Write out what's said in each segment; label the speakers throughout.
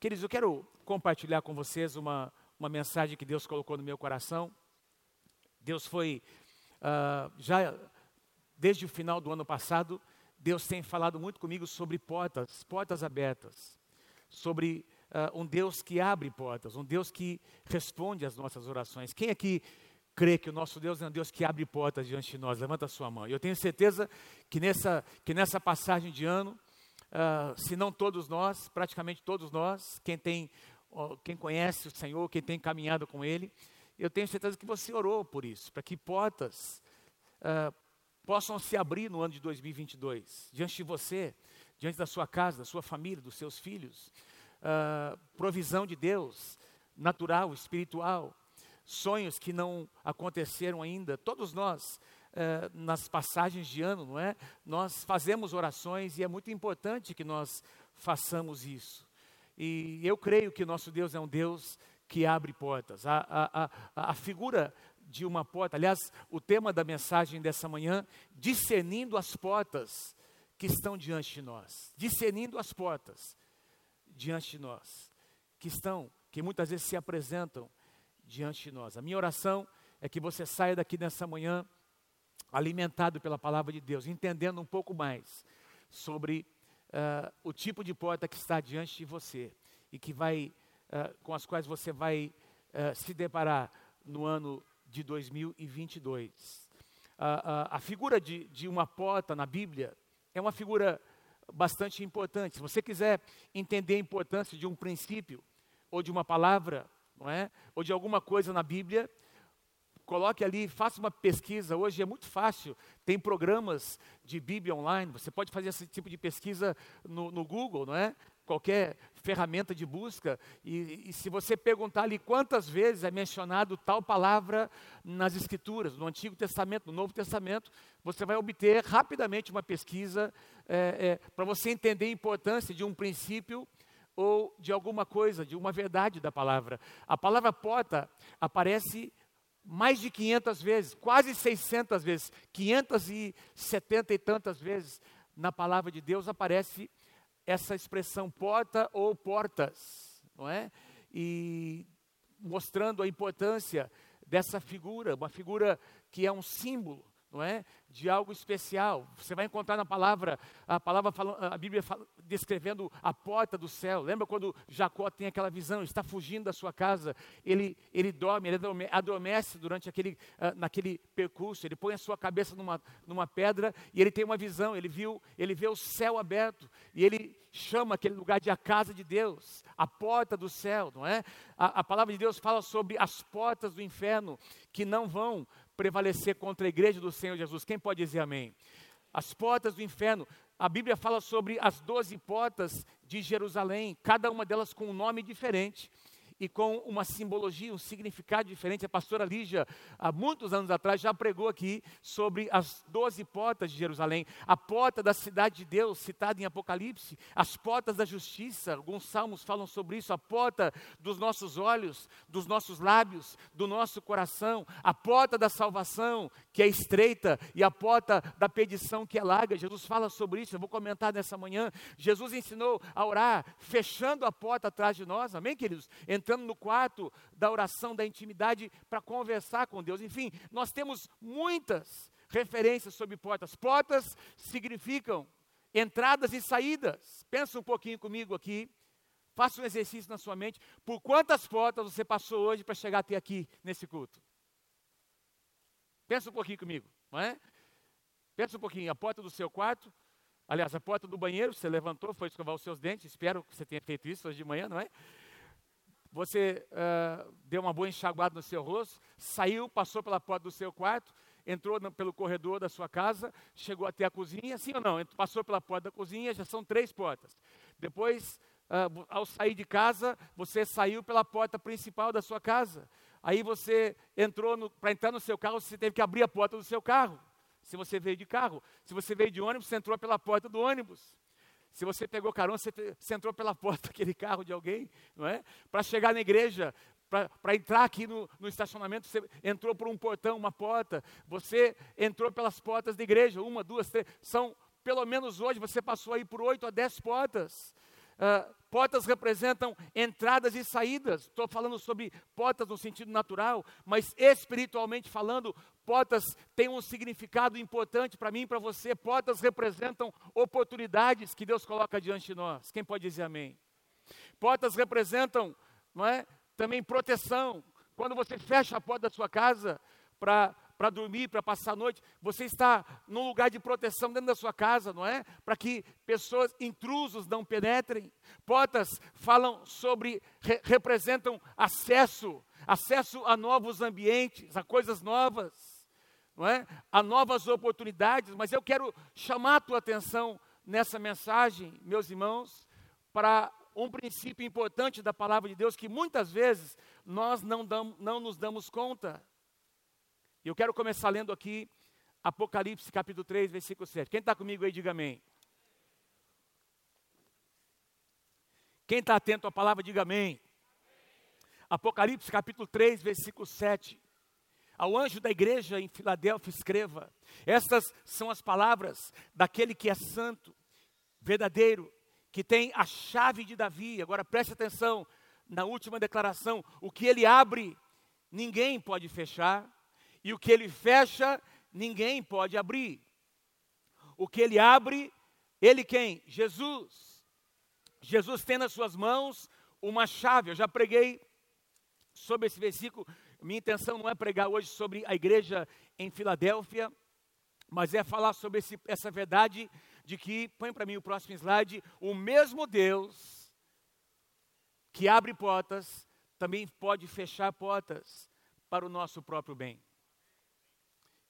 Speaker 1: Queridos, eu quero compartilhar com vocês uma, uma mensagem que Deus colocou no meu coração. Deus foi, uh, já desde o final do ano passado, Deus tem falado muito comigo sobre portas, portas abertas, sobre uh, um Deus que abre portas, um Deus que responde às nossas orações. Quem aqui crê que o nosso Deus é um Deus que abre portas diante de nós? Levanta a sua mão. Eu tenho certeza que nessa, que nessa passagem de ano, uh, se não todos nós, praticamente todos nós, quem tem, quem conhece o Senhor, quem tem caminhado com Ele, eu tenho certeza que você orou por isso, para que portas uh, possam se abrir no ano de 2022, diante de você, diante da sua casa, da sua família, dos seus filhos. Uh, provisão de Deus, natural, espiritual, sonhos que não aconteceram ainda. Todos nós, uh, nas passagens de ano, não é? Nós fazemos orações e é muito importante que nós façamos isso. E eu creio que nosso Deus é um Deus que abre portas. A, a, a, a figura de uma porta. Aliás, o tema da mensagem dessa manhã, discernindo as portas que estão diante de nós. Discernindo as portas diante de nós, que estão, que muitas vezes se apresentam diante de nós. A minha oração é que você saia daqui nessa manhã alimentado pela palavra de Deus, entendendo um pouco mais sobre uh, o tipo de porta que está diante de você e que vai, uh, com as quais você vai uh, se deparar no ano de 2022. A, figura de, de uma porta na Bíblia é uma figura bastante importante. Se você quiser entender a importância de um princípio, ou de uma palavra, não é? ou de alguma coisa na Bíblia, coloque ali, faça uma pesquisa. Hoje é muito fácil, tem programas de Bíblia online, você pode fazer esse tipo de pesquisa no, no Google, não é? qualquer ferramenta de busca, e, e, se você perguntar ali quantas vezes é mencionado tal palavra nas Escrituras, no Antigo Testamento, no Novo Testamento, você vai obter rapidamente uma pesquisa é, é, para você entender a importância de um princípio ou de alguma coisa, de uma verdade da palavra. A palavra porta aparece mais de 500 vezes, quase 600 vezes, 570 e tantas vezes na palavra de Deus aparece essa expressão porta ou portas, não é? E mostrando a importância dessa figura, uma figura que é um símbolo não é? De algo especial. Você vai encontrar na palavra, a palavra a Bíblia fala, descrevendo a porta do céu. Lembra quando Jacó tem aquela visão, está fugindo da sua casa, ele, ele dorme, ele adormece durante aquele, uh, naquele percurso, ele põe a sua cabeça numa, numa pedra e ele tem uma visão, ele viu, ele vê o céu aberto e ele chama aquele lugar de a casa de Deus, a porta do céu, não é? A, a palavra de Deus fala sobre as portas do inferno que não vão prevalecer contra a igreja do Senhor Jesus. Quem pode dizer amém? As portas do inferno. A Bíblia fala sobre as doze portas de Jerusalém, cada uma delas com um nome diferente e com uma simbologia, um significado diferente. A pastora Lígia, há muitos anos atrás, já pregou aqui sobre as doze portas de Jerusalém. A porta da cidade de Deus, citada em Apocalipse, as portas da justiça, alguns salmos falam sobre isso, a porta dos nossos olhos, dos nossos lábios, do nosso coração, a porta da salvação, que é estreita, e a porta da perdição, que é larga. Jesus fala sobre isso, eu vou comentar nessa manhã. Jesus ensinou a orar, fechando a porta atrás de nós, amém, queridos? entrando no quarto da oração, da intimidade, para conversar com Deus. Enfim, nós temos muitas referências sobre portas. Portas significam entradas e saídas. Pensa um pouquinho comigo aqui. Faça um exercício na sua mente. Por quantas portas você passou hoje para chegar até aqui nesse culto? Pensa um pouquinho comigo, não é? Pensa um pouquinho, a porta do seu quarto, aliás, a porta do banheiro, você levantou, foi escovar os seus dentes, espero que você tenha feito isso hoje de manhã, não é? Você uh, deu uma boa enxaguada no seu rosto, saiu, passou pela porta do seu quarto, entrou no, pelo corredor da sua casa, chegou até a cozinha, sim ou não? Passou pela porta da cozinha, já são três portas. Depois, uh, ao sair de casa, você saiu pela porta principal da sua casa. Aí você entrou para entrar no seu carro, você teve que abrir a porta do seu carro. Se você veio de carro, se você veio de ônibus, você entrou pela porta do ônibus. Se você pegou carona, você, você entrou pela porta daquele carro de alguém, não é? Para chegar na igreja, para entrar aqui no, no, estacionamento, você entrou por um portão, uma porta. Você entrou pelas portas da igreja, uma, duas, três. São, pelo menos hoje, você passou aí por oito a dez portas. Uh, Portas representam entradas e saídas. Estou falando sobre portas no sentido natural, mas espiritualmente falando, portas têm um significado importante para mim e para você. Portas representam oportunidades que Deus coloca diante de nós. Quem pode dizer amém? Portas representam, não é? Também proteção. Quando você fecha a porta da sua casa para para dormir, para passar a noite, você está num lugar de proteção dentro da sua casa, não é? Para que pessoas, intrusos não penetrem. Portas falam sobre, re, representam acesso, acesso a novos ambientes, a coisas novas, não é? A novas oportunidades, mas eu quero chamar a tua atenção nessa mensagem, meus irmãos, para um princípio importante da palavra de Deus que muitas vezes nós não, damos, não nos damos conta. E eu quero começar lendo aqui Apocalipse capítulo 3, versículo 7. Quem está comigo aí, diga amém. Quem está atento à palavra, diga amém. Apocalipse capítulo 3, versículo 7. Ao anjo da igreja em Filadélfia, escreva: Estas são as palavras daquele que é santo, verdadeiro, que tem a chave de Davi. Agora preste atenção na última declaração: o que ele abre, ninguém pode fechar e o que ele fecha, ninguém pode abrir. O que ele abre, ele quem? Jesus. Jesus tem nas suas mãos uma chave. Eu já preguei sobre esse versículo. Minha intenção não é pregar hoje sobre a igreja em Filadélfia, mas é falar sobre esse, essa verdade de que, põe para mim o próximo slide, o mesmo Deus que abre portas, também pode fechar portas para o nosso próprio bem.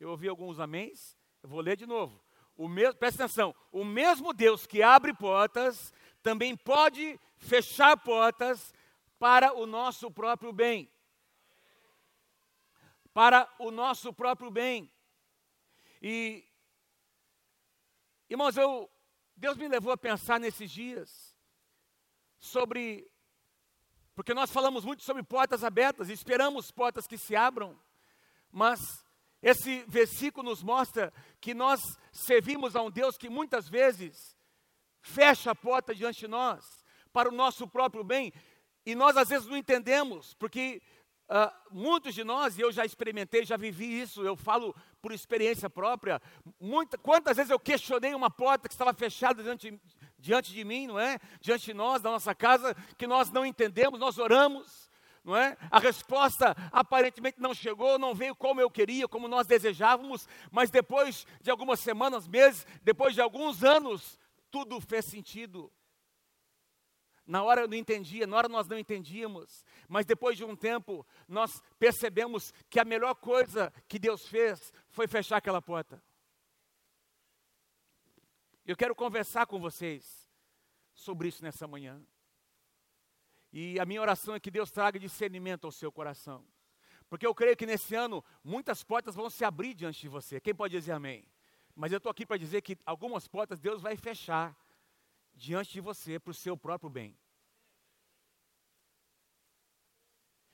Speaker 1: Eu ouvi alguns améns, eu vou ler de novo. O mesmo, presta atenção, o mesmo Deus que abre portas, também pode fechar portas para o nosso próprio bem. Para o nosso próprio bem. E, irmãos, eu, Deus me levou a pensar nesses dias sobre, porque nós falamos muito sobre portas abertas, esperamos portas que se abram, mas esse versículo nos mostra que nós servimos a um Deus que muitas vezes fecha a porta diante de nós para o nosso próprio bem e nós às vezes não entendemos, porque uh, muitos de nós, e eu já experimentei, já vivi isso, eu falo por experiência própria, muita, quantas vezes eu questionei uma porta que estava fechada diante, diante de mim, não é? Diante de nós, da nossa casa, que nós não entendemos, nós oramos, não é? A resposta aparentemente não chegou, não veio como eu queria, como nós desejávamos, mas depois de algumas semanas, meses, depois de alguns anos, tudo fez sentido. Na hora eu não entendia, na hora nós não entendíamos, mas depois de um tempo nós percebemos que a melhor coisa que Deus fez foi fechar aquela porta. Eu quero conversar com vocês sobre isso nessa manhã. E a minha oração é que Deus traga discernimento ao seu coração. Porque eu creio que nesse ano muitas portas vão se abrir diante de você. Quem pode dizer amém? Mas eu estou aqui para dizer que algumas portas Deus vai fechar diante de você para o seu próprio bem.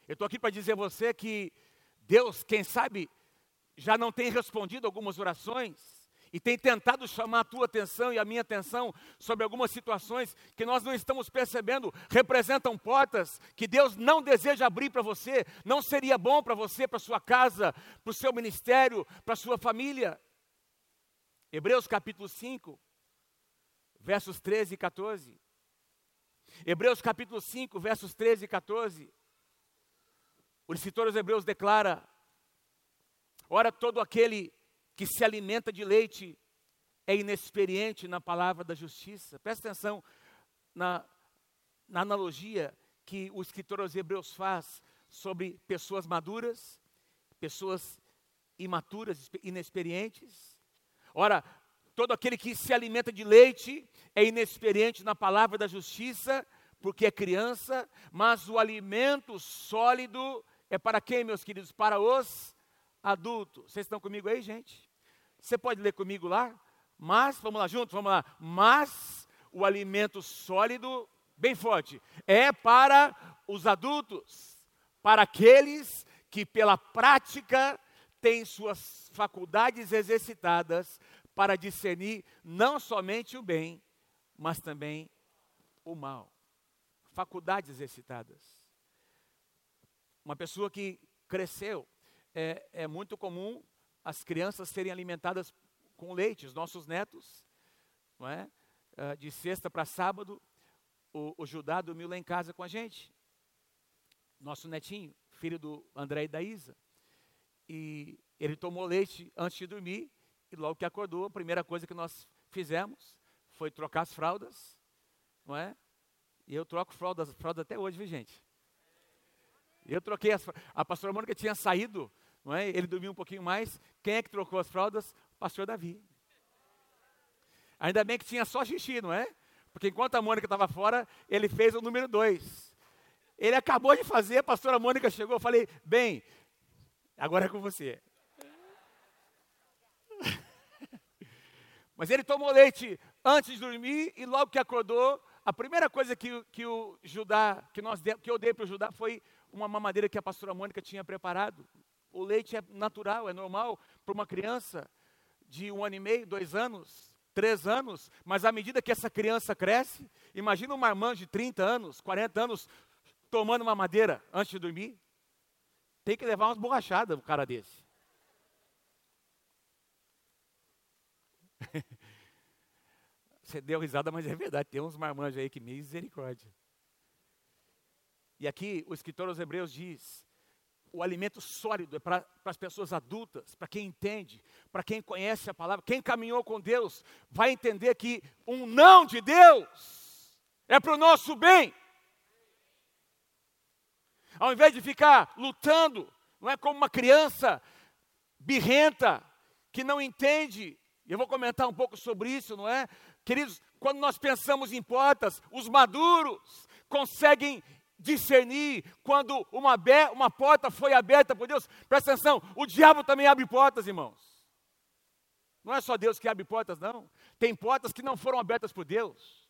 Speaker 1: Eu estou aqui para dizer a você que Deus, quem sabe, já não tem respondido algumas orações e tem tentado chamar a tua atenção e a minha atenção sobre algumas situações que nós não estamos percebendo, representam portas que Deus não deseja abrir para você, não seria bom para você, para sua casa, para o seu ministério, para sua família. Hebreus capítulo 5, versos 13 e 14. Hebreus capítulo 5, versos 13 e 14. O escritor dos Hebreus declara: Ora, todo aquele que se alimenta de leite é inexperiente na palavra da justiça. Presta atenção na, na analogia que o escritor aos Hebreus faz sobre pessoas maduras, pessoas imaturas, inexperientes. Ora, todo aquele que se alimenta de leite é inexperiente na palavra da justiça, porque é criança, mas o alimento sólido é para quem, meus queridos? Para os adultos. Vocês estão comigo aí, gente? Você pode ler comigo lá? Mas, vamos lá juntos, vamos lá. Mas o alimento sólido, bem forte, é para os adultos, para aqueles que pela prática têm suas faculdades exercitadas para discernir não somente o bem, mas também o mal. faculdades exercitadas. Uma pessoa que cresceu, é, é muito comum as crianças serem alimentadas com leite, os nossos netos, não é? Uh, de sexta para sábado, o, o Judá dormiu lá em casa com a gente. Nosso netinho, filho do André e da Isa. E ele tomou leite antes de dormir, e logo que acordou, a primeira coisa que nós fizemos foi trocar as fraldas, não é? E eu troco fraldas, fraldas até hoje, viu gente? Eu troquei as A pastora Mônica tinha saído, não é? Ele dormiu um pouquinho mais. Quem é que trocou as fraldas? O pastor Davi. Ainda bem que tinha só xixi, não é? Porque enquanto a Mônica estava fora, ele fez o número dois. Ele acabou de fazer, a pastora Mônica chegou, eu falei, bem, agora é com você. Mas ele tomou leite antes de dormir e logo que acordou, a primeira coisa que, que o Judá, que, nós que eu dei para o Judá foi uma mamadeira que a pastora Mônica tinha preparado. O leite é natural, é normal para uma criança de um ano e meio, dois anos, três anos, mas à medida que essa criança cresce, imagina uma irmã de 30 anos, 40 anos, tomando uma madeira antes de dormir. Tem que levar umas borrachadas um cara desse. Você deu risada, mas é verdade, tem uns marmanjos aí que misericórdia. E aqui o escritor aos Hebreus diz: o alimento sólido é para as pessoas adultas, para quem entende, para quem conhece a palavra, quem caminhou com Deus, vai entender que um não de Deus é para o nosso bem. Ao invés de ficar lutando, não é como uma criança birrenta, que não entende, eu vou comentar um pouco sobre isso, não é? Queridos, quando nós pensamos em portas, os maduros conseguem discernir quando uma, uma porta foi aberta por Deus. Presta atenção, o diabo também abre portas, irmãos. Não é só Deus que abre portas, não. Tem portas que não foram abertas por Deus.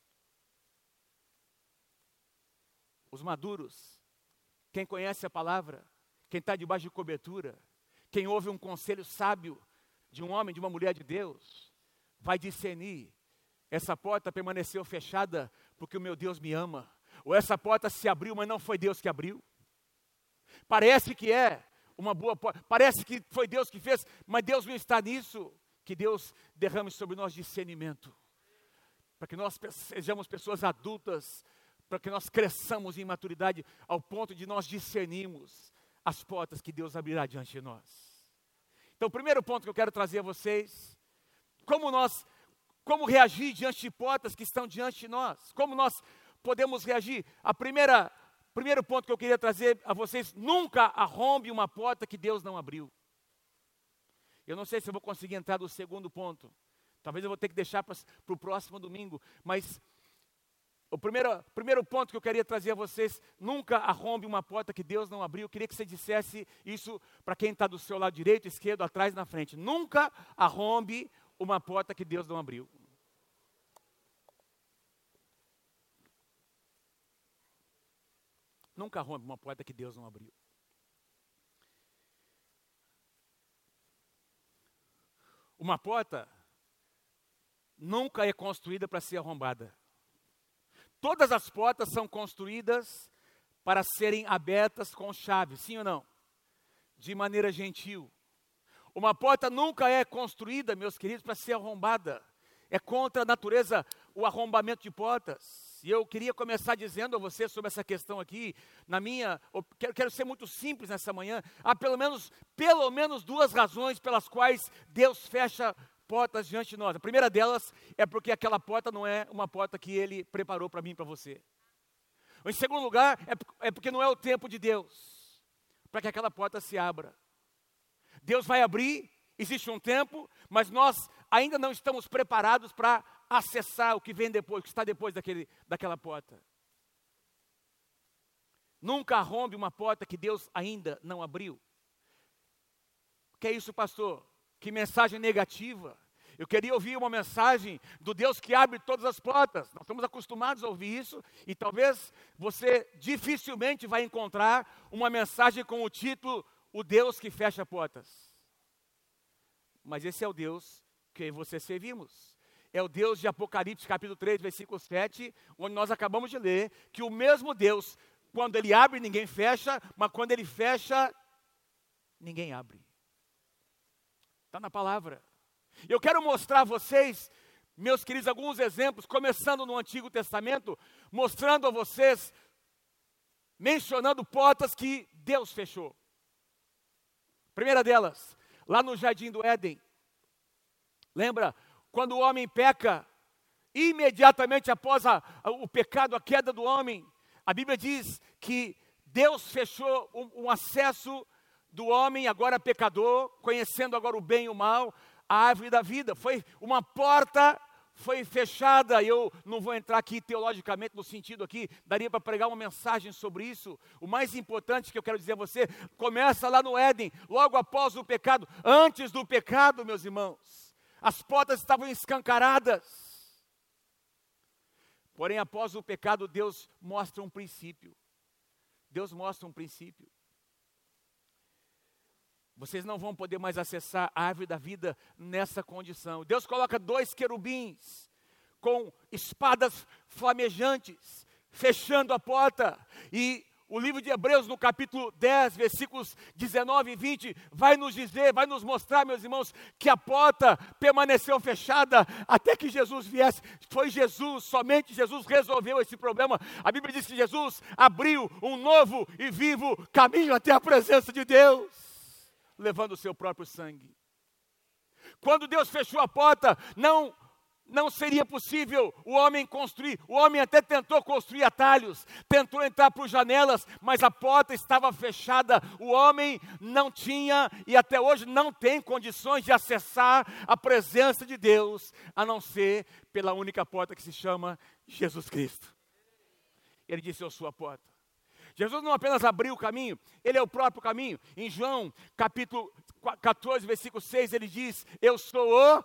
Speaker 1: Os maduros, quem conhece a palavra, quem está debaixo de cobertura, quem ouve um conselho sábio de um homem, de uma mulher de Deus, vai discernir. Essa porta permaneceu fechada porque o meu Deus me ama ou essa porta se abriu, mas não foi Deus que abriu. Parece que é uma boa porta, parece que foi Deus que fez, mas Deus não está nisso. Que Deus derrame sobre nós discernimento, para que nós sejamos pessoas adultas, para que nós cresçamos em maturidade ao ponto de nós discernirmos as portas que Deus abrirá diante de nós. Então, o primeiro ponto que eu quero trazer a vocês, como nós, como reagir diante de portas que estão diante de nós, como nós podemos reagir? A primeira, primeiro ponto que eu queria trazer a vocês: nunca arrombe uma porta que Deus não abriu. Eu não sei se eu vou conseguir entrar no segundo ponto. Talvez eu vou ter que deixar para o próximo domingo. Mas o primeiro, primeiro ponto que eu queria trazer a vocês: nunca arrombe uma porta que Deus não abriu. Eu queria que você dissesse isso para quem está do seu lado direito, esquerdo, atrás, na frente. Nunca arrombe uma porta que Deus não abriu. Nunca rompe uma porta que Deus não abriu. Uma porta nunca é construída para ser arrombada. Todas as portas são construídas para serem abertas com chave, sim ou não? De maneira gentil. Uma porta nunca é construída, meus queridos, para ser arrombada. É contra a natureza o arrombamento de portas. E eu queria começar dizendo a você sobre essa questão aqui, na minha, quero, quero ser muito simples nessa manhã. Há pelo menos, pelo menos duas razões pelas quais Deus fecha portas diante de nós. A primeira delas é porque aquela porta não é uma porta que Ele preparou para mim e para você. Em segundo lugar, é, é porque não é o tempo de Deus para que aquela porta se abra. Deus vai abrir, existe um tempo, mas nós ainda não estamos preparados para acessar o que vem depois, o que está depois daquele, daquela porta. Nunca arrombe uma porta que Deus ainda não abriu. Que é isso, pastor? Que mensagem negativa. Eu queria ouvir uma mensagem do Deus que abre todas as portas. Nós estamos acostumados a ouvir isso e talvez você dificilmente vai encontrar uma mensagem com o título O Deus que fecha portas. Mas esse é o Deus que você servimos. É o Deus de Apocalipse, capítulo 3, versículo 7, onde nós acabamos de ler que o mesmo Deus, quando ele abre, ninguém fecha, mas quando ele fecha, ninguém abre. Está na palavra. Eu quero mostrar a vocês, meus queridos, alguns exemplos, começando no Antigo Testamento, mostrando a vocês, mencionando portas que Deus fechou. Primeira delas, lá no jardim do Éden. Lembra quando o homem peca, imediatamente após a, a, o pecado, a queda do homem, a Bíblia diz que Deus fechou um, um acesso do homem, agora pecador, conhecendo agora o bem e o mal, a árvore da vida. Foi uma porta foi fechada. Eu não vou entrar aqui teologicamente no sentido aqui, daria para pregar uma mensagem sobre isso. O mais importante que eu quero dizer a você, começa lá no Éden, logo após o pecado, antes do pecado, meus irmãos. As portas estavam escancaradas. Porém, após o pecado, Deus mostra um princípio. Deus mostra um princípio. Vocês não vão poder mais acessar a árvore da vida nessa condição. Deus coloca dois querubins com espadas flamejantes, fechando a porta. E o livro de Hebreus, no capítulo 10, versículos 19 e 20, vai nos dizer, vai nos mostrar, meus irmãos, que a porta permaneceu fechada até que Jesus viesse. Foi Jesus, somente Jesus resolveu esse problema. A Bíblia diz que Jesus abriu um novo e vivo caminho até a presença de Deus levando o seu próprio sangue. Quando Deus fechou a porta, não não seria possível o homem construir. O homem até tentou construir atalhos, tentou entrar por janelas, mas a porta estava fechada. O homem não tinha e até hoje não tem condições de acessar a presença de Deus, a não ser pela única porta que se chama Jesus Cristo. Ele disse: Eu sou a porta. Jesus não apenas abriu o caminho, ele é o próprio caminho. Em João, capítulo 14, versículo 6, ele diz: Eu sou o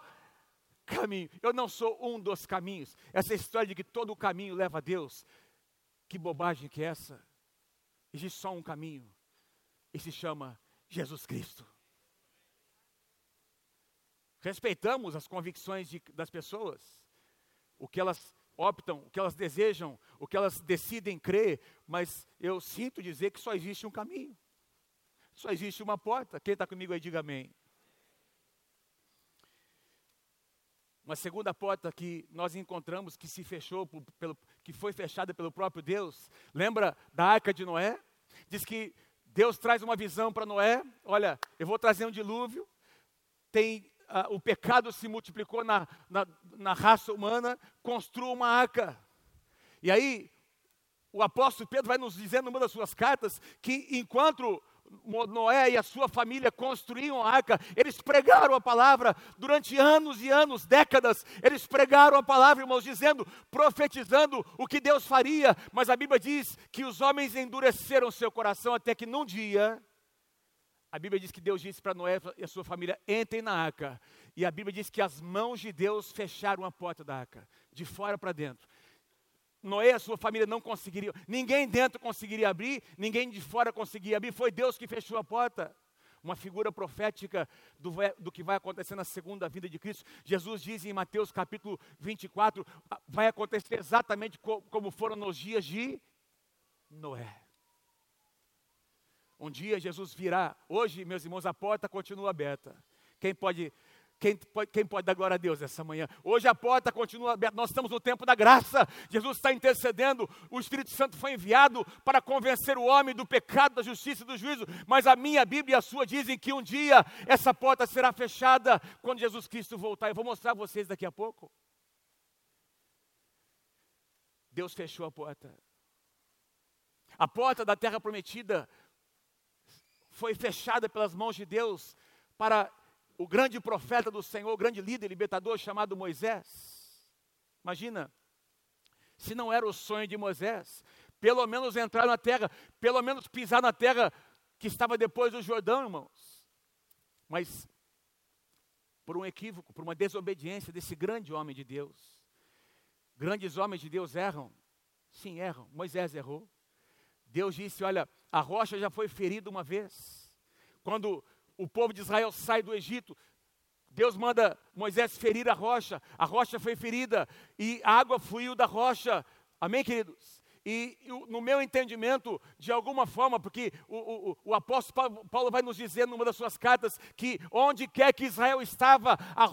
Speaker 1: caminho. Eu não sou um dos caminhos. Essa história de que todo o caminho leva a Deus, que bobagem que é essa? Existe só um caminho, e se chama Jesus Cristo. Respeitamos as convicções de, das pessoas, o que elas optam, o que elas desejam, o que elas decidem crer, mas eu sinto dizer que só existe um caminho, só existe uma porta. Quem está comigo aí, diga amém. Uma segunda porta que nós encontramos que se fechou, pelo, que foi fechada pelo próprio Deus. Lembra da arca de Noé? Diz que Deus traz uma visão para Noé: olha, eu vou trazer um dilúvio, tem ah, o pecado se multiplicou na, na, na raça humana, construa uma arca. E aí, o apóstolo Pedro vai nos dizer numa das suas cartas que enquanto Noé e a sua família construíam a arca, eles pregaram a palavra durante anos e anos, décadas. Eles pregaram a palavra, irmãos, dizendo, profetizando o que Deus faria. Mas a Bíblia diz que os homens endureceram seu coração até que num dia a Bíblia diz que Deus disse para Noé e a sua família: entrem na arca. E a Bíblia diz que as mãos de Deus fecharam a porta da arca, de fora para dentro. Noé e a sua família não conseguiriam, ninguém dentro conseguiria abrir, ninguém de fora conseguia abrir, foi Deus que fechou a porta. Uma figura profética do, do que vai acontecer na segunda vinda de Cristo. Jesus diz em Mateus capítulo 24: vai acontecer exatamente como foram nos dias de Noé. Um dia Jesus virá. Hoje, meus irmãos, a porta continua aberta. Quem pode, quem pode, quem pode dar glória a Deus essa manhã? Hoje a porta continua aberta. Nós estamos no tempo da graça. Jesus está intercedendo. O Espírito Santo foi enviado para convencer o homem do pecado, da justiça e do juízo. Mas a minha Bíblia e a sua dizem que um dia essa porta será fechada quando Jesus Cristo voltar. Eu vou mostrar a vocês daqui a pouco. Deus fechou a porta. A porta da terra prometida foi fechada pelas mãos de Deus para o grande profeta do Senhor, o grande líder libertador chamado Moisés. Imagina, se não era o sonho de Moisés, pelo menos entrar na terra, pelo menos pisar na terra que estava depois do Jordão, irmãos. Mas por um equívoco, por uma desobediência desse grande homem de Deus. Grandes homens de Deus erram. Sim, erram. Moisés errou. Deus disse: Olha, a rocha já foi ferida uma vez. Quando o povo de Israel sai do Egito, Deus manda Moisés ferir a rocha, a rocha foi ferida e a água fluiu da rocha. Amém, queridos? E no meu entendimento, de alguma forma, porque o, o, o apóstolo Paulo vai nos dizer numa das suas cartas que onde quer que Israel estava, a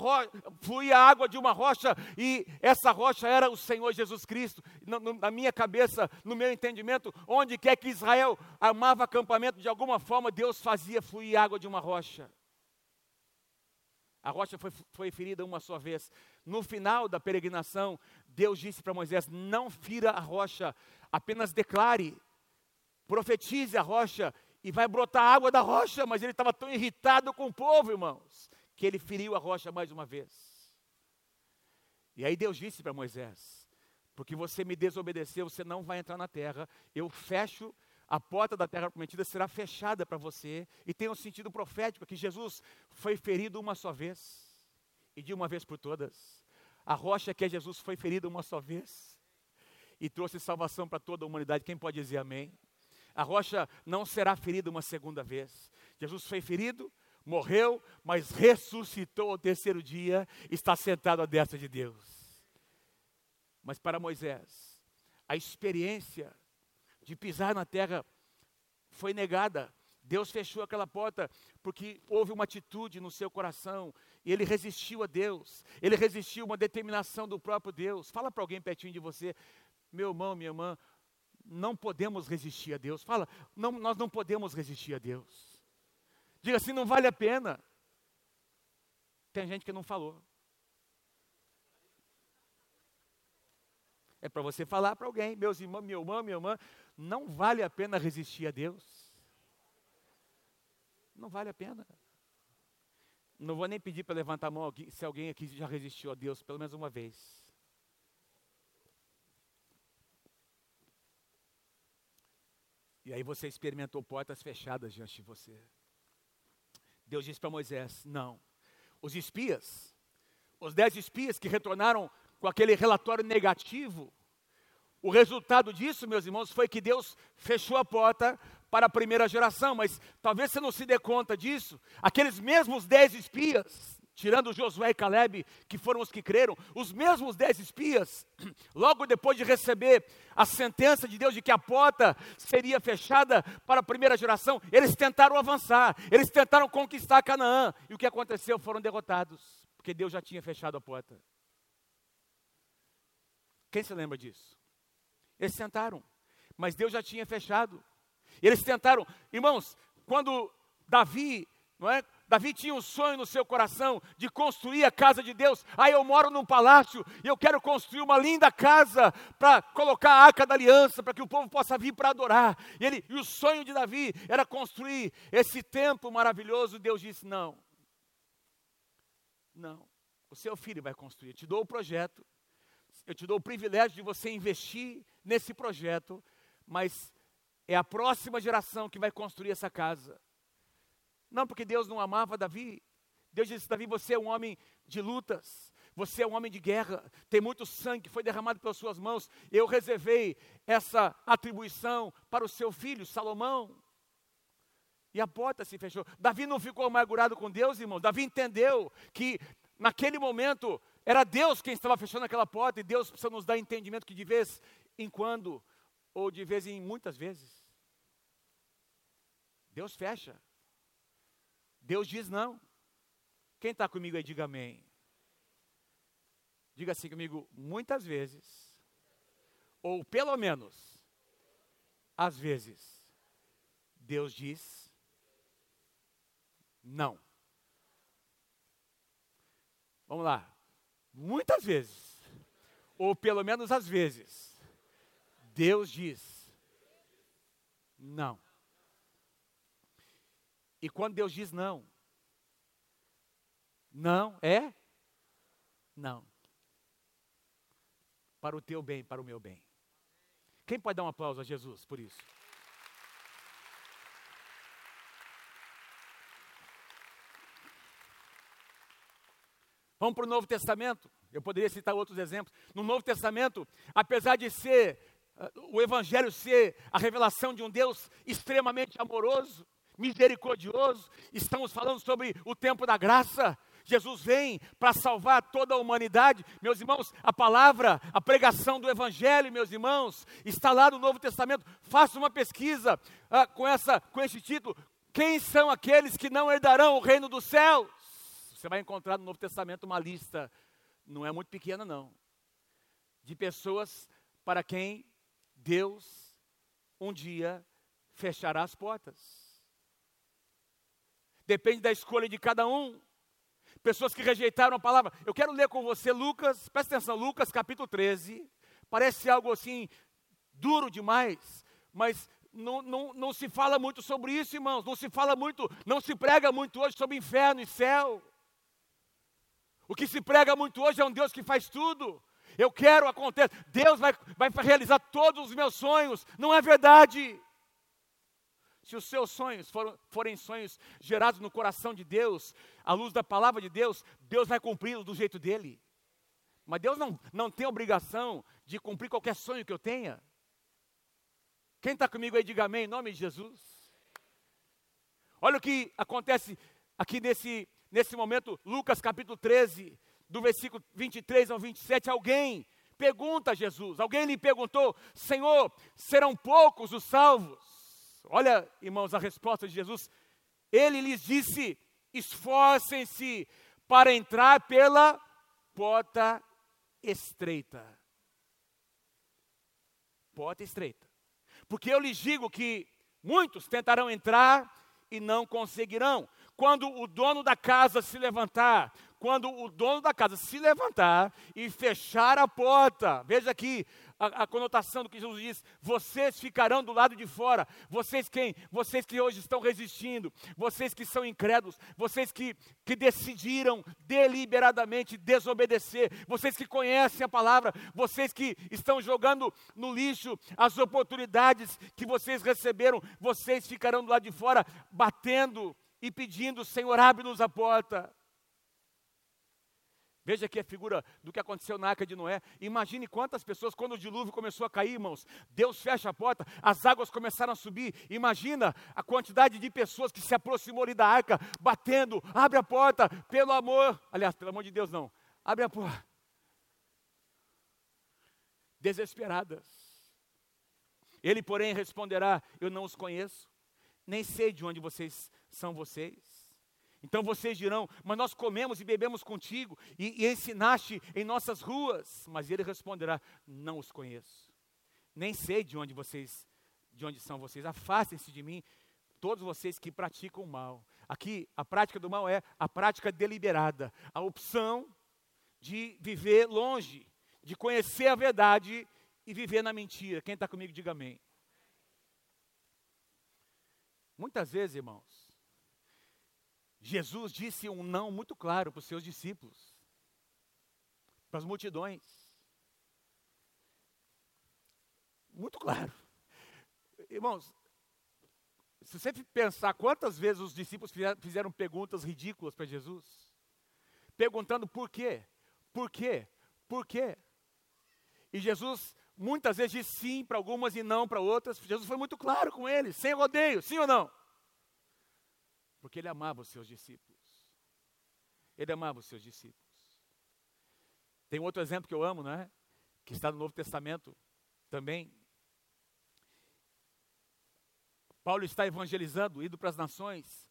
Speaker 1: fluía água de uma rocha e essa rocha era o Senhor Jesus Cristo. Na, na minha cabeça, no meu entendimento, onde quer que Israel amava acampamento, de alguma forma Deus fazia fluir água de uma rocha. A rocha foi, foi ferida uma só vez. No final da peregrinação, Deus disse para Moisés: Não fira a rocha, apenas declare, profetize a rocha e vai brotar água da rocha. Mas ele estava tão irritado com o povo, irmãos, que ele feriu a rocha mais uma vez. E aí Deus disse para Moisés: Porque você me desobedeceu, você não vai entrar na terra, eu fecho a porta da terra prometida será fechada para você. E tem um sentido profético que Jesus foi ferido uma só vez, e de uma vez por todas. A rocha que é Jesus foi ferida uma só vez, e trouxe salvação para toda a humanidade. Quem pode dizer amém? A rocha não será ferida uma segunda vez. Jesus foi ferido, morreu, mas ressuscitou ao terceiro dia, está sentado à destra de Deus. Mas para Moisés, a experiência de pisar na terra foi negada. Deus fechou aquela porta porque houve uma atitude no seu coração e ele resistiu a Deus. Ele resistiu a uma determinação do próprio Deus. Fala para alguém pertinho de você, meu irmão, minha irmã, não podemos resistir a Deus. Fala, não, nós não podemos resistir a Deus. Diga assim, não vale a pena. Tem gente que não falou. É para você falar para alguém, meus irmãos, meu irmão, minha irmã, não vale a pena resistir a Deus. Não vale a pena. Não vou nem pedir para levantar a mão se alguém aqui já resistiu a Deus, pelo menos uma vez. E aí você experimentou portas fechadas diante de você. Deus disse para Moisés: não. Os espias, os dez espias que retornaram com aquele relatório negativo, o resultado disso, meus irmãos, foi que Deus fechou a porta para a primeira geração, mas talvez você não se dê conta disso. Aqueles mesmos dez espias tirando Josué e Caleb, que foram os que creram, os mesmos dez espias, logo depois de receber a sentença de Deus de que a porta seria fechada para a primeira geração, eles tentaram avançar, eles tentaram conquistar Canaã, e o que aconteceu? Foram derrotados, porque Deus já tinha fechado a porta. Quem se lembra disso? Eles tentaram, mas Deus já tinha fechado. Eles tentaram, irmãos, quando Davi, não é? Davi tinha um sonho no seu coração de construir a casa de Deus. Aí eu moro num palácio e eu quero construir uma linda casa para colocar a arca da aliança, para que o povo possa vir para adorar. E, ele, e o sonho de Davi era construir esse templo maravilhoso. Deus disse: Não, não, o seu filho vai construir. Eu te dou o projeto, eu te dou o privilégio de você investir nesse projeto, mas é a próxima geração que vai construir essa casa. Não porque Deus não amava Davi. Deus disse: Davi, você é um homem de lutas. Você é um homem de guerra, tem muito sangue que foi derramado pelas suas mãos. Eu reservei essa atribuição para o seu filho, Salomão. E a porta se fechou. Davi não ficou amargurado com Deus, irmão. Davi entendeu que naquele momento era Deus quem estava fechando aquela porta e Deus precisa nos dar entendimento que de vez em quando, ou de vez em muitas vezes, Deus fecha. Deus diz não. Quem está comigo aí, diga amém. Diga assim comigo, muitas vezes, ou pelo menos, às vezes, Deus diz não. Vamos lá. Muitas vezes, ou pelo menos às vezes, Deus diz não. E quando Deus diz não, não é não. Para o teu bem, para o meu bem. Quem pode dar um aplauso a Jesus por isso? Vamos para o Novo Testamento. Eu poderia citar outros exemplos. No Novo Testamento, apesar de ser uh, o Evangelho ser a revelação de um Deus extremamente amoroso, misericordioso, estamos falando sobre o tempo da graça. Jesus vem para salvar toda a humanidade. Meus irmãos, a palavra, a pregação do Evangelho, meus irmãos, está lá no Novo Testamento. Faça uma pesquisa ah, com, essa, com esse título. Quem são aqueles que não herdarão o reino dos céus? Você vai encontrar no Novo Testamento uma lista, não é muito pequena, não, de pessoas para quem Deus um dia fechará as portas. Depende da escolha de cada um. Pessoas que rejeitaram a palavra. Eu quero ler com você Lucas, presta atenção, Lucas capítulo 13. Parece algo assim duro demais, mas não, não, não se fala muito sobre isso, irmãos. Não se fala muito, não se prega muito hoje sobre inferno e céu. O que se prega muito hoje é um Deus que faz tudo. Eu quero, acontecer. Deus vai, vai realizar todos os meus sonhos. Não é verdade. Se os seus sonhos foram, forem sonhos gerados no coração de Deus, à luz da palavra de Deus, Deus vai cumpri-los do jeito dele. Mas Deus não, não tem obrigação de cumprir qualquer sonho que eu tenha. Quem está comigo aí, diga amém, em nome de Jesus. Olha o que acontece aqui nesse, nesse momento, Lucas capítulo 13, do versículo 23 ao 27. Alguém pergunta a Jesus, alguém lhe perguntou: Senhor, serão poucos os salvos? Olha, irmãos, a resposta de Jesus. Ele lhes disse: esforcem-se para entrar pela porta estreita. Porta estreita. Porque eu lhes digo que muitos tentarão entrar e não conseguirão. Quando o dono da casa se levantar, quando o dono da casa se levantar e fechar a porta, veja aqui, a, a, conotação do que Jesus diz: vocês ficarão do lado de fora. Vocês quem? Vocês que hoje estão resistindo, vocês que são incrédulos, vocês que, que decidiram deliberadamente desobedecer, vocês que conhecem a palavra, vocês que estão jogando no lixo as oportunidades que vocês receberam, vocês ficarão do lado de fora batendo e pedindo: Senhor, abre-nos a porta. Veja aqui a figura do que aconteceu na arca de Noé. Imagine quantas pessoas, quando o dilúvio começou a cair, irmãos, Deus fecha a porta, as águas começaram a subir. Imagina a quantidade de pessoas que se aproximou ali da arca, batendo, abre a porta, pelo amor. Aliás, pelo amor de Deus, não. Abre a porta. Desesperadas. Ele, porém, responderá: Eu não os conheço, nem sei de onde vocês são vocês. Então vocês dirão, mas nós comemos e bebemos contigo e, e ensinaste em nossas ruas. Mas ele responderá, não os conheço, nem sei de onde vocês, de onde são vocês. Afastem-se de mim, todos vocês que praticam o mal. Aqui a prática do mal é a prática deliberada, a opção de viver longe, de conhecer a verdade e viver na mentira. Quem está comigo, diga amém. Muitas vezes, irmãos, Jesus disse um não muito claro para os seus discípulos, para as multidões. Muito claro. Irmãos, se você pensar quantas vezes os discípulos fizeram perguntas ridículas para Jesus, perguntando por quê, por quê, por quê. E Jesus muitas vezes disse sim para algumas e não para outras. Jesus foi muito claro com eles, sem rodeio, sim ou não? Porque ele amava os seus discípulos. Ele amava os seus discípulos. Tem outro exemplo que eu amo, não é? Que está no Novo Testamento também. Paulo está evangelizando, indo para as nações,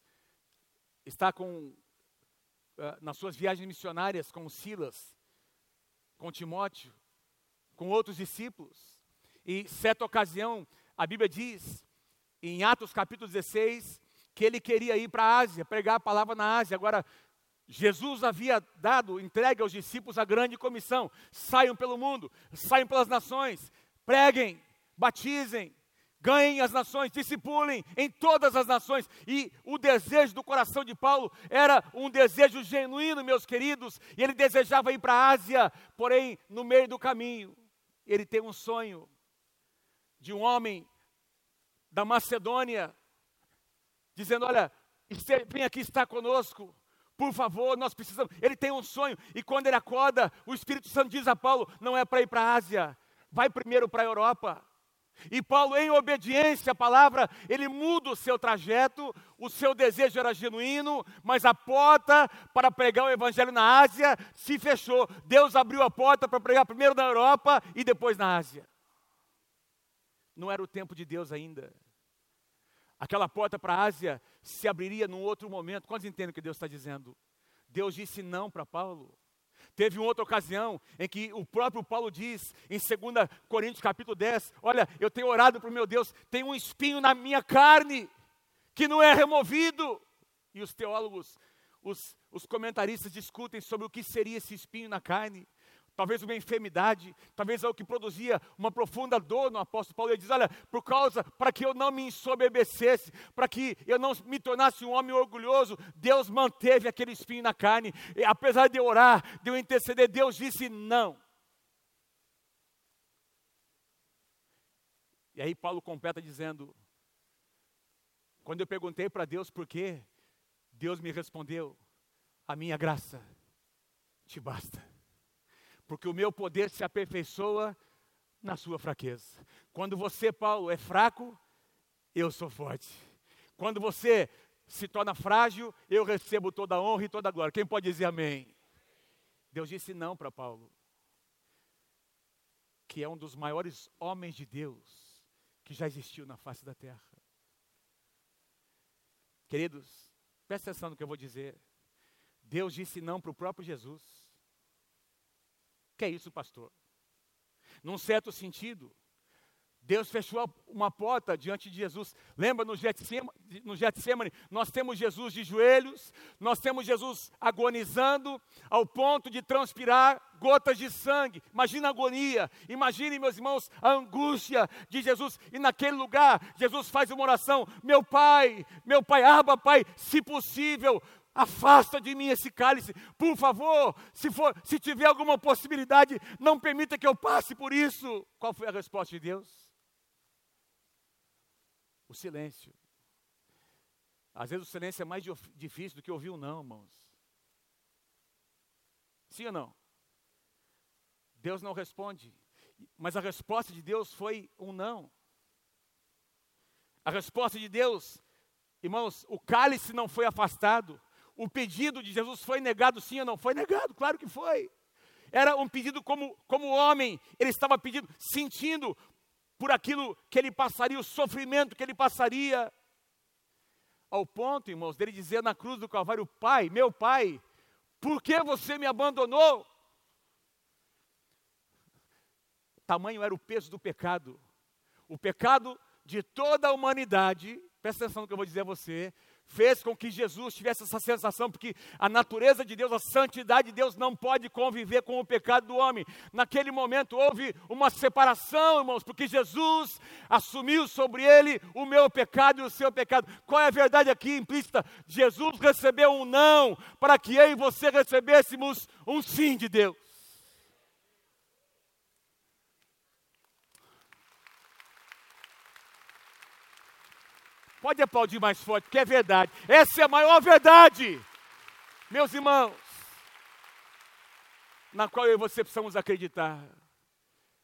Speaker 1: está com, uh, nas suas viagens missionárias com Silas, com Timóteo, com outros discípulos. E certa ocasião, a Bíblia diz, em Atos capítulo 16, que ele queria ir para a Ásia, pregar a palavra na Ásia. Agora, Jesus havia dado, entregue aos discípulos a grande comissão: saiam pelo mundo, saiam pelas nações, preguem, batizem, ganhem as nações, discipulem em todas as nações. E o desejo do coração de Paulo era um desejo genuíno, meus queridos, e ele desejava ir para a Ásia, porém, no meio do caminho, ele tem um sonho de um homem da Macedônia dizendo: Olha, vem aqui estar conosco, por favor, nós precisamos. Ele tem um sonho, e quando ele acorda, o Espírito Santo diz a Paulo: Não é para ir para a Ásia, vai primeiro para a Europa. E Paulo, em obediência à palavra, ele muda o seu trajeto, o seu desejo era genuíno, mas a porta para pregar o evangelho na Ásia se fechou. Deus abriu a porta para pregar primeiro na Europa e depois na Ásia. Não era o tempo de Deus ainda. Aquela porta para a Ásia se abriria num outro momento. Quantos entendem o que Deus está dizendo? Deus disse não para Paulo. Teve uma outra ocasião em que o próprio Paulo diz, em 2 Coríntios capítulo 10, olha, eu tenho orado para o meu Deus, tem um espinho na minha carne, que não é removido. E os teólogos, os, os comentaristas discutem sobre o que seria esse espinho na carne talvez uma enfermidade, talvez algo que produzia uma profunda dor no apóstolo Paulo. Ele diz: Olha, por causa, para que eu não me ensoberbecesse, para que eu não me tornasse um homem orgulhoso, Deus manteve aquele espinho na carne. E, apesar de eu orar, de eu interceder, Deus disse não. E aí Paulo completa dizendo: Quando eu perguntei para Deus por quê, Deus me respondeu: A minha graça te basta porque o meu poder se aperfeiçoa na sua fraqueza. Quando você, Paulo, é fraco, eu sou forte. Quando você se torna frágil, eu recebo toda a honra e toda a glória. Quem pode dizer amém? Deus disse não para Paulo, que é um dos maiores homens de Deus que já existiu na face da terra. Queridos, presta atenção no que eu vou dizer. Deus disse não para o próprio Jesus. Que é isso, pastor? Num certo sentido, Deus fechou uma porta diante de Jesus. Lembra no Getsemane, no nós temos Jesus de joelhos, nós temos Jesus agonizando ao ponto de transpirar gotas de sangue. Imagina a agonia, imagine, meus irmãos, a angústia de Jesus. E naquele lugar, Jesus faz uma oração: Meu Pai, meu Pai, Abba, Pai, se possível, afasta de mim esse cálice, por favor, se for, se tiver alguma possibilidade, não permita que eu passe por isso. Qual foi a resposta de Deus? O silêncio. Às vezes o silêncio é mais difícil do que ouvir um não, irmãos. Sim ou não? Deus não responde, mas a resposta de Deus foi um não. A resposta de Deus, irmãos, o cálice não foi afastado, o pedido de Jesus foi negado sim ou não? Foi negado, claro que foi. Era um pedido como, como homem, ele estava pedindo, sentindo por aquilo que ele passaria, o sofrimento que ele passaria. Ao ponto, irmãos, dele dizer na cruz do Calvário: Pai, meu Pai, por que você me abandonou? Tamanho era o peso do pecado. O pecado de toda a humanidade, presta atenção no que eu vou dizer a você, fez com que Jesus tivesse essa sensação, porque a natureza de Deus, a santidade de Deus não pode conviver com o pecado do homem. Naquele momento houve uma separação, irmãos, porque Jesus assumiu sobre ele o meu pecado e o seu pecado. Qual é a verdade aqui implícita? Jesus recebeu um não para que eu e você recebêssemos um sim de Deus. Pode aplaudir mais forte, porque é verdade. Essa é a maior verdade, meus irmãos, na qual eu e você precisamos acreditar.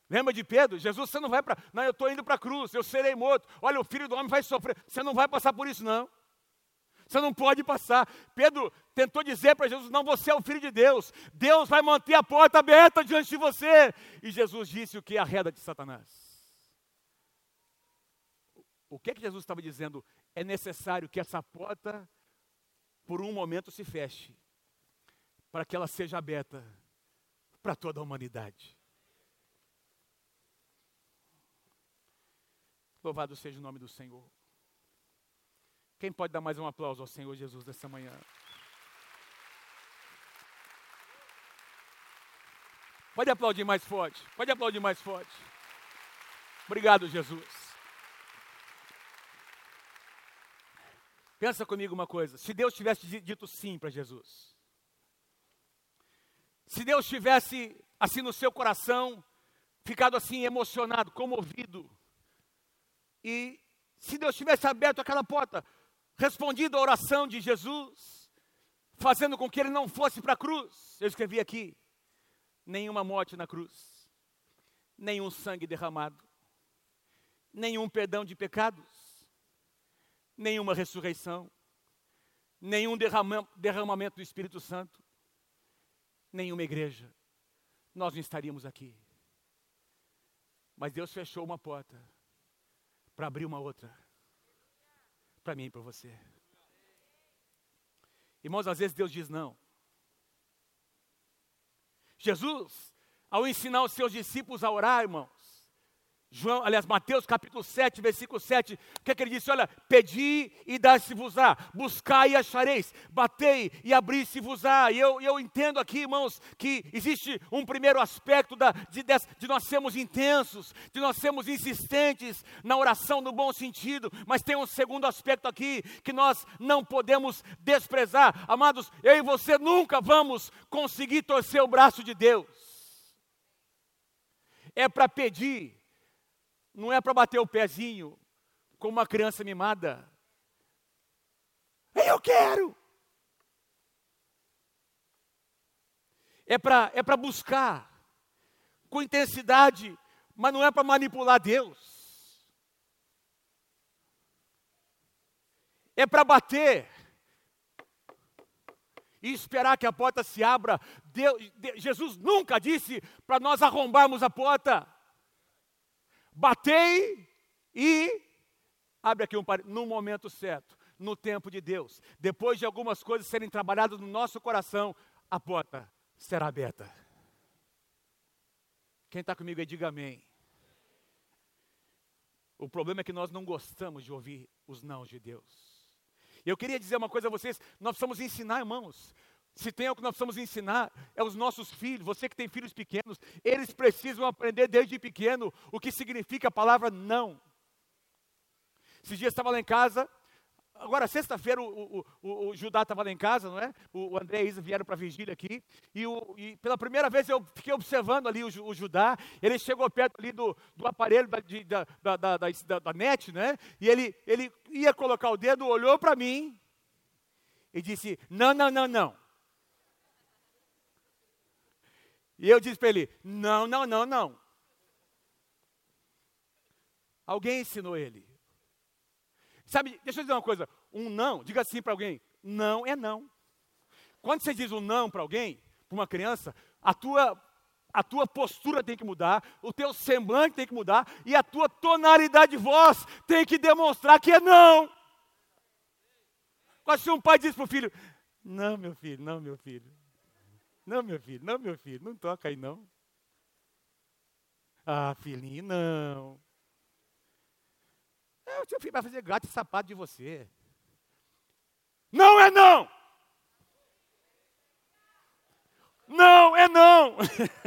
Speaker 1: Lembra de Pedro? Jesus, você não vai para. Não, eu estou indo para a cruz, eu serei morto. Olha, o filho do homem vai sofrer. Você não vai passar por isso, não. Você não pode passar. Pedro tentou dizer para Jesus: Não, você é o filho de Deus. Deus vai manter a porta aberta diante de você. E Jesus disse o que? A reda de Satanás. O que é que Jesus estava dizendo? É necessário que essa porta, por um momento, se feche, para que ela seja aberta para toda a humanidade. Louvado seja o nome do Senhor. Quem pode dar mais um aplauso ao Senhor Jesus nessa manhã? Pode aplaudir mais forte. Pode aplaudir mais forte. Obrigado, Jesus. Pensa comigo uma coisa: se Deus tivesse dito sim para Jesus, se Deus tivesse assim no seu coração, ficado assim emocionado, comovido, e se Deus tivesse aberto aquela porta, respondido a oração de Jesus, fazendo com que ele não fosse para a cruz, eu escrevi aqui: nenhuma morte na cruz, nenhum sangue derramado, nenhum perdão de pecados, nenhuma ressurreição, nenhum derramamento do Espírito Santo, nenhuma igreja, nós não estaríamos aqui. Mas Deus fechou uma porta para abrir uma outra, para mim e para você. Irmãos, às vezes Deus diz não. Jesus, ao ensinar os seus discípulos a orar, irmãos, João, aliás, Mateus capítulo 7, versículo 7, o que, é que ele disse? Olha, pedi e dar-se-vos-á, buscai e achareis, batei e abri-se-vos-á. E eu, eu entendo aqui, irmãos, que existe um primeiro aspecto da, de, de, de nós sermos intensos, de nós sermos insistentes na oração no bom sentido, mas tem um segundo aspecto aqui que nós não podemos desprezar. Amados, eu e você nunca vamos conseguir torcer o braço de Deus. É para pedir não é para bater o pezinho como uma criança mimada. Eu quero. É para é buscar com intensidade, mas não é para manipular Deus. É para bater e esperar que a porta se abra. Deus, Jesus nunca disse para nós arrombarmos a porta batei e abre aqui um no momento certo, no tempo de Deus. Depois de algumas coisas serem trabalhadas no nosso coração, a porta será aberta. Quem está comigo aí, diga amém. O problema é que nós não gostamos de ouvir os não de Deus. Eu queria dizer uma coisa a vocês: nós precisamos ensinar, irmãos. Se tem algo que nós precisamos ensinar, é os nossos filhos, você que tem filhos pequenos, eles precisam aprender desde pequeno o que significa a palavra não. Esses dias estava lá em casa, agora sexta-feira o, o, o, o, Judá estava lá em casa, não é? O, André e Isa vieram para a vigília aqui, e, e, pela primeira vez eu fiquei observando ali o, Judá, ele chegou perto ali do, do aparelho da, de, da, da, da, da net, né? E ele, ele ia colocar o dedo, olhou para mim e disse: Não, não, não, não. E eu disse para ele: não, não, não, não. Alguém ensinou ele. Sabe, deixa eu dizer uma coisa: um não, diga assim para alguém: não é não. Quando você diz um não para alguém, para uma criança, a tua, a tua postura tem que mudar, o teu semblante tem que mudar e a tua tonalidade de voz tem que demonstrar que é não. Quase se um pai diz para o filho: Não, meu filho, não, meu filho. Não, meu filho, não, meu filho, não toca aí não. Ah, filhinho, não. É, o seu filho vai fazer gato e sapato de você. Não é não! Não é não!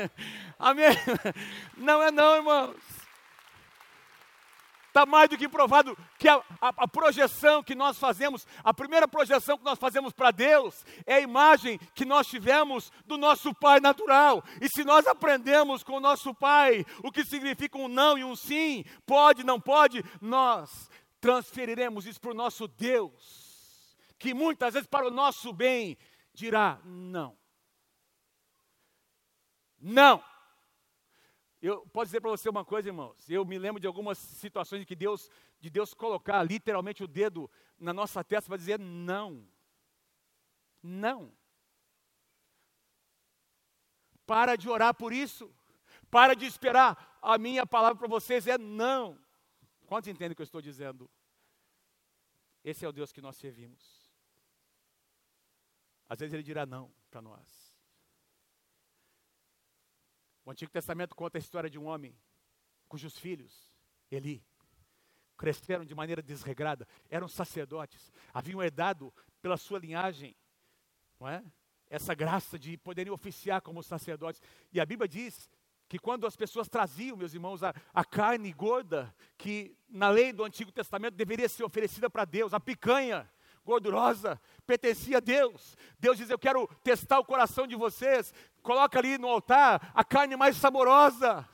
Speaker 1: Amém? Não é não, irmãos. Está mais do que provado que a, a, a, projeção que nós fazemos, a primeira projeção que nós fazemos para Deus, é a imagem que nós tivemos do nosso Pai natural. E se nós aprendemos com o nosso Pai o que significa um não e um sim, pode, não pode, nós transferiremos isso para o nosso Deus, que muitas vezes para o nosso bem dirá não. Não. Eu posso dizer para você uma coisa, irmãos. Eu me lembro de algumas situações que Deus, de Deus colocar literalmente o dedo na nossa testa para dizer não. Não. Para de orar por isso. Para de esperar. A minha palavra para vocês é não. Quantos entendem o que eu estou dizendo? Esse é o Deus que nós servimos. Às vezes ele dirá não para nós. O Antigo Testamento conta a história de um homem cujos filhos, Eli, cresceram de maneira desregrada, eram sacerdotes, haviam herdado pela sua linhagem, não é? Essa graça de poderem oficiar como sacerdotes. E a Bíblia diz que quando as pessoas traziam, meus irmãos, a, a carne gorda, que na lei do Antigo Testamento deveria ser oferecida para Deus, a picanha, gordurosa, pertencia a Deus. Deus diz: Eu quero testar o coração de vocês. Coloca ali no altar a carne mais saborosa.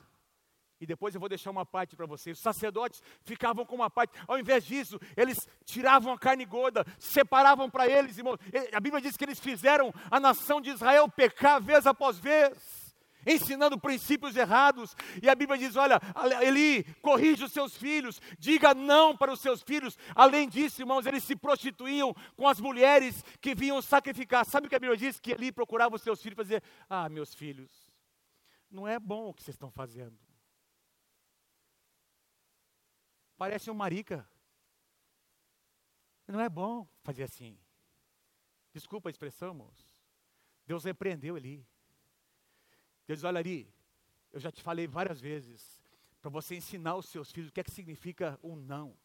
Speaker 1: E depois eu vou deixar uma parte para vocês. Os sacerdotes ficavam com uma parte. Ao invés disso, eles tiravam a carne gorda, separavam para eles. Irmão. A Bíblia diz que eles fizeram a nação de Israel pecar vez após vez. Ensinando princípios errados. E a Bíblia diz: olha, Eli, corrige os seus filhos, diga não para os seus filhos. Além disso, irmãos, eles se prostituíam com as mulheres que vinham sacrificar. Sabe o que a Bíblia diz? Que Eli procurava os seus filhos para dizer: ah, meus filhos, não é bom o que vocês estão fazendo. Parece um marica. Não é bom fazer assim. Desculpa a expressão, irmãos. Deus repreendeu Eli. Deus diz, olha ali, eu já te falei várias vezes, para você ensinar os seus filhos o que é que significa um não.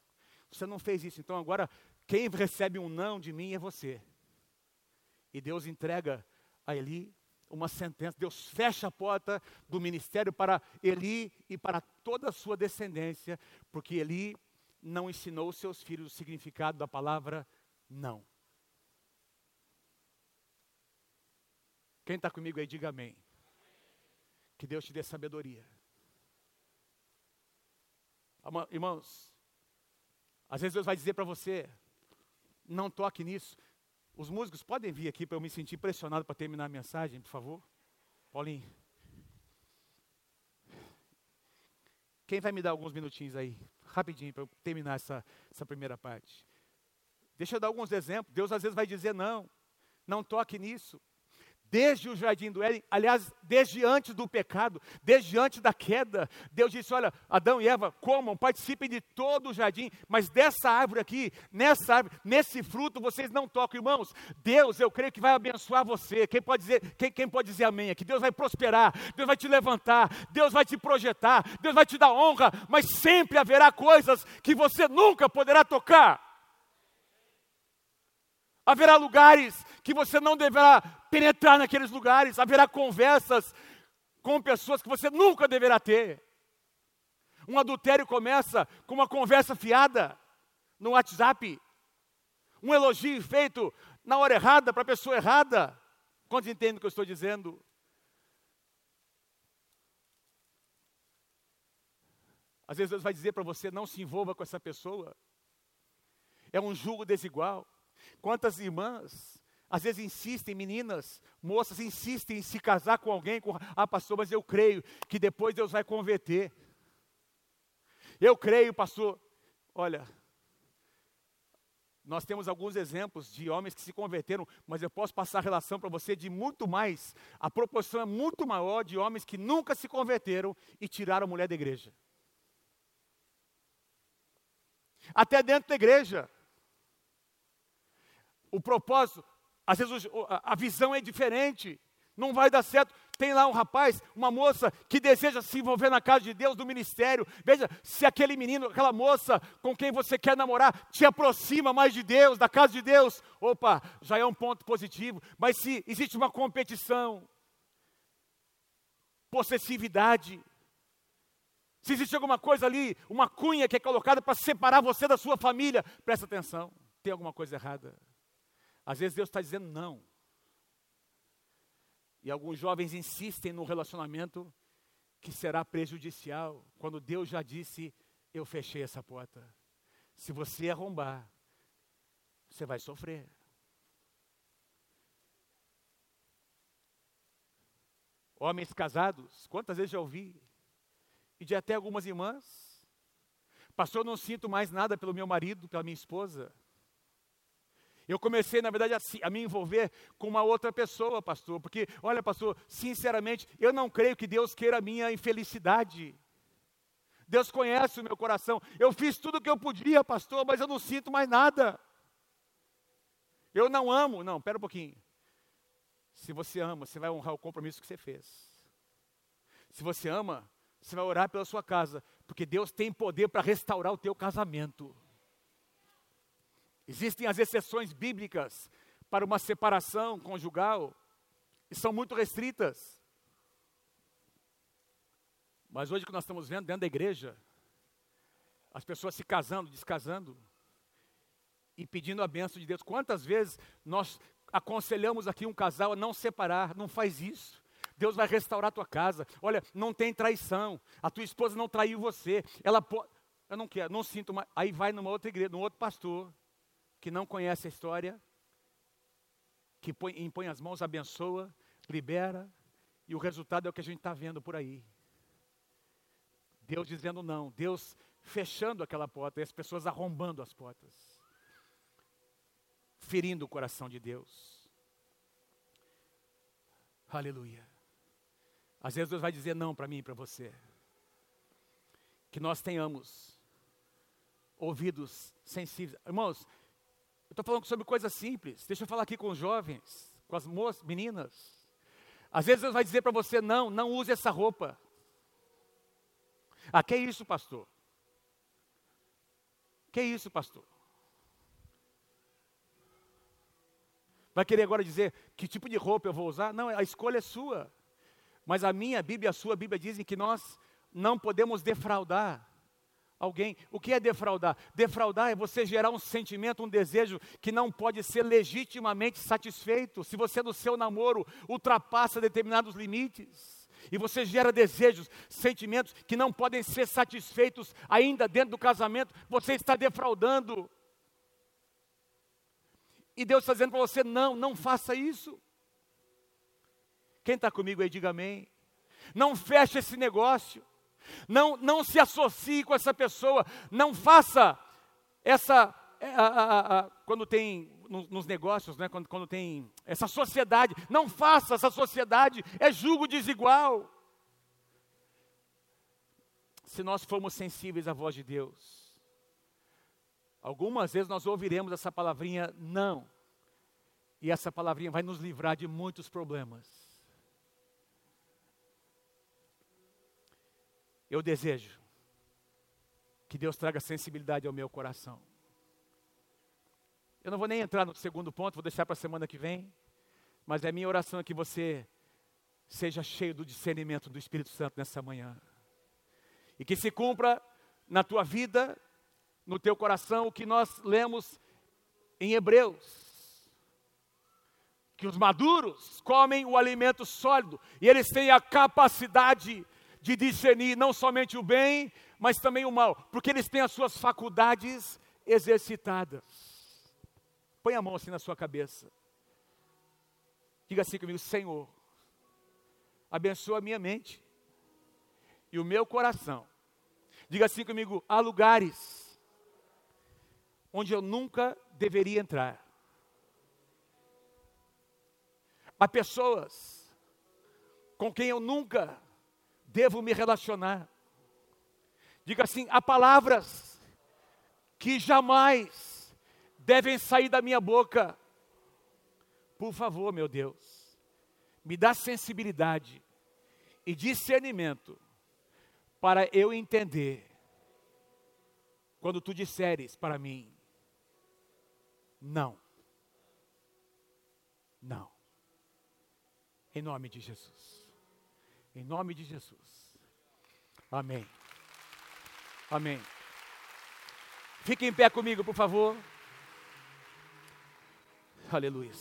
Speaker 1: Você não fez isso, então agora quem recebe um não de mim é você. E Deus entrega a Eli uma sentença, Deus fecha a porta do ministério para Eli e para toda a sua descendência, porque Eli não ensinou os seus filhos o significado da palavra não. Quem está comigo aí, diga amém. Que Deus te dê sabedoria. Irmãos, às vezes Deus vai dizer para você: não toque nisso. Os músicos podem vir aqui para eu me sentir pressionado para terminar a mensagem, por favor? Paulinho. Quem vai me dar alguns minutinhos aí, rapidinho, para eu terminar essa, essa primeira parte? Deixa eu dar alguns exemplos. Deus às vezes vai dizer: não, não toque nisso desde o jardim do Éden, aliás, desde antes do pecado, desde antes da queda, Deus disse: Olha, Adão e Eva, comam, participem de todo o jardim, mas dessa árvore aqui, nessa árvore, nesse fruto, vocês não tocam, irmãos. Deus, eu creio que vai abençoar você. Quem pode dizer, quem, quem pode dizer amém aqui? Deus vai prosperar, Deus vai te levantar, Deus vai te projetar, Deus vai te dar honra, mas sempre haverá coisas que você nunca poderá tocar. Haverá lugares que você não deverá penetrar naqueles lugares, haverá conversas com pessoas que você nunca deverá ter. Um adultério começa com uma conversa fiada no WhatsApp, um elogio feito na hora errada para a pessoa errada. Quantos entendem o que eu estou dizendo? Às vezes Deus vai dizer para você: não se envolva com essa pessoa. É um julgo desigual. Quantas irmãs, às vezes insistem, meninas, moças, insistem em se casar com alguém, com, ah, pastor, mas eu creio que depois Deus vai converter. Eu creio, pastor, olha, nós temos alguns exemplos de homens que se converteram, mas eu posso passar a relação para você de muito mais, a proporção é muito maior de homens que nunca se converteram e tiraram a mulher da igreja. Até dentro da igreja o propósito, às vezes a visão é diferente, não vai dar certo. Tem lá um rapaz, uma moça que deseja se envolver na casa de Deus, do ministério. Veja, se aquele menino, aquela moça com quem você quer namorar, te aproxima mais de Deus, da casa de Deus, opa, já é um ponto positivo. Mas se existe uma competição, possessividade, se existe alguma coisa ali, uma cunha que é colocada para separar você da sua família, presta atenção, tem alguma coisa errada. Às vezes Deus está dizendo não. E alguns jovens insistem no relacionamento que será prejudicial, quando Deus já disse: Eu fechei essa porta. Se você arrombar, você vai sofrer. Homens casados, quantas vezes já ouvi? E de até algumas irmãs. Pastor, eu não sinto mais nada pelo meu marido, pela minha esposa. Eu comecei, na verdade, a, a, me envolver com uma outra pessoa, pastor, porque, olha, pastor, sinceramente, eu não creio que Deus queira a minha infelicidade. Deus conhece o meu coração. Eu fiz tudo o que eu podia, pastor, mas eu não sinto mais nada. Eu não amo. Não, pera um pouquinho. Se você ama, você vai honrar o compromisso que você fez. Se você ama, você vai orar pela sua casa, porque Deus tem poder para restaurar o teu casamento. Existem as exceções bíblicas para uma separação conjugal, e são muito restritas. Mas hoje o que nós estamos vendo dentro da igreja, as pessoas se casando, descasando, e pedindo a benção de Deus. Quantas vezes nós aconselhamos aqui um casal a não separar, não faz isso. Deus vai restaurar a tua casa. Olha, não tem traição. A tua esposa não traiu você. Ela pode. Eu não quero, não sinto mais. Aí vai numa outra igreja, num outro pastor que não conhece a história, que põe, impõe as mãos, abençoa, libera, E o resultado é o que a gente está vendo por aí. Deus dizendo não, Deus fechando aquela porta e as pessoas arrombando as portas, ferindo o coração de Deus. Aleluia. Às vezes Deus vai dizer não para mim e para você. Que nós tenhamos ouvidos sensíveis. Irmãos, eu estou falando sobre coisas simples. Deixa eu falar aqui com os jovens, com as moças, meninas. Às vezes Deus vai dizer para você: não, não use essa roupa. Ah, que isso, pastor? Que isso, pastor? Vai querer agora dizer que tipo de roupa eu vou usar? Não, a escolha é sua. Mas a minha Bíblia e a sua Bíblia dizem que nós não podemos defraudar alguém. O que é defraudar? Defraudar é você gerar um sentimento, um desejo que não pode ser legitimamente satisfeito. Se você no seu namoro ultrapassa determinados limites, e você gera desejos, sentimentos que não podem ser satisfeitos ainda dentro do casamento, você está defraudando. E Deus está dizendo para você: não, não faça isso. Quem está comigo aí, diga amém. Não feche esse negócio. Não, não se associe com essa pessoa. Não faça essa. É, a, a, a, quando tem nos negócios, né, quando, quando tem essa sociedade, não faça essa sociedade, é julgo desigual. Se nós formos sensíveis à voz de Deus, algumas vezes nós ouviremos essa palavrinha não, e essa palavrinha vai nos livrar de muitos problemas. Eu desejo que Deus traga sensibilidade ao meu coração. Eu não vou nem entrar no segundo ponto, vou deixar para a semana que vem. Mas é minha oração que você seja cheio do discernimento do Espírito Santo nessa manhã. E que se cumpra na tua vida, no teu coração, o que nós lemos em Hebreus. Que os maduros comem o alimento sólido e eles têm a capacidade de discernir não somente o bem, mas também o mal, porque eles têm as suas faculdades exercitadas. Põe a mão assim na sua cabeça. Diga assim comigo: Senhor, abençoa a minha mente e o meu coração. Diga assim comigo: há lugares onde eu nunca deveria entrar. Há pessoas com quem eu nunca devo me relacionar. Diga assim: há palavras que jamais devem sair da minha boca. Por favor, meu Deus, me dá sensibilidade e discernimento para eu entender quando tu disseres para mim, não, não, em nome de Jesus, em nome de Jesus, amém, amém. Fique em pé comigo, por favor. Aleluia.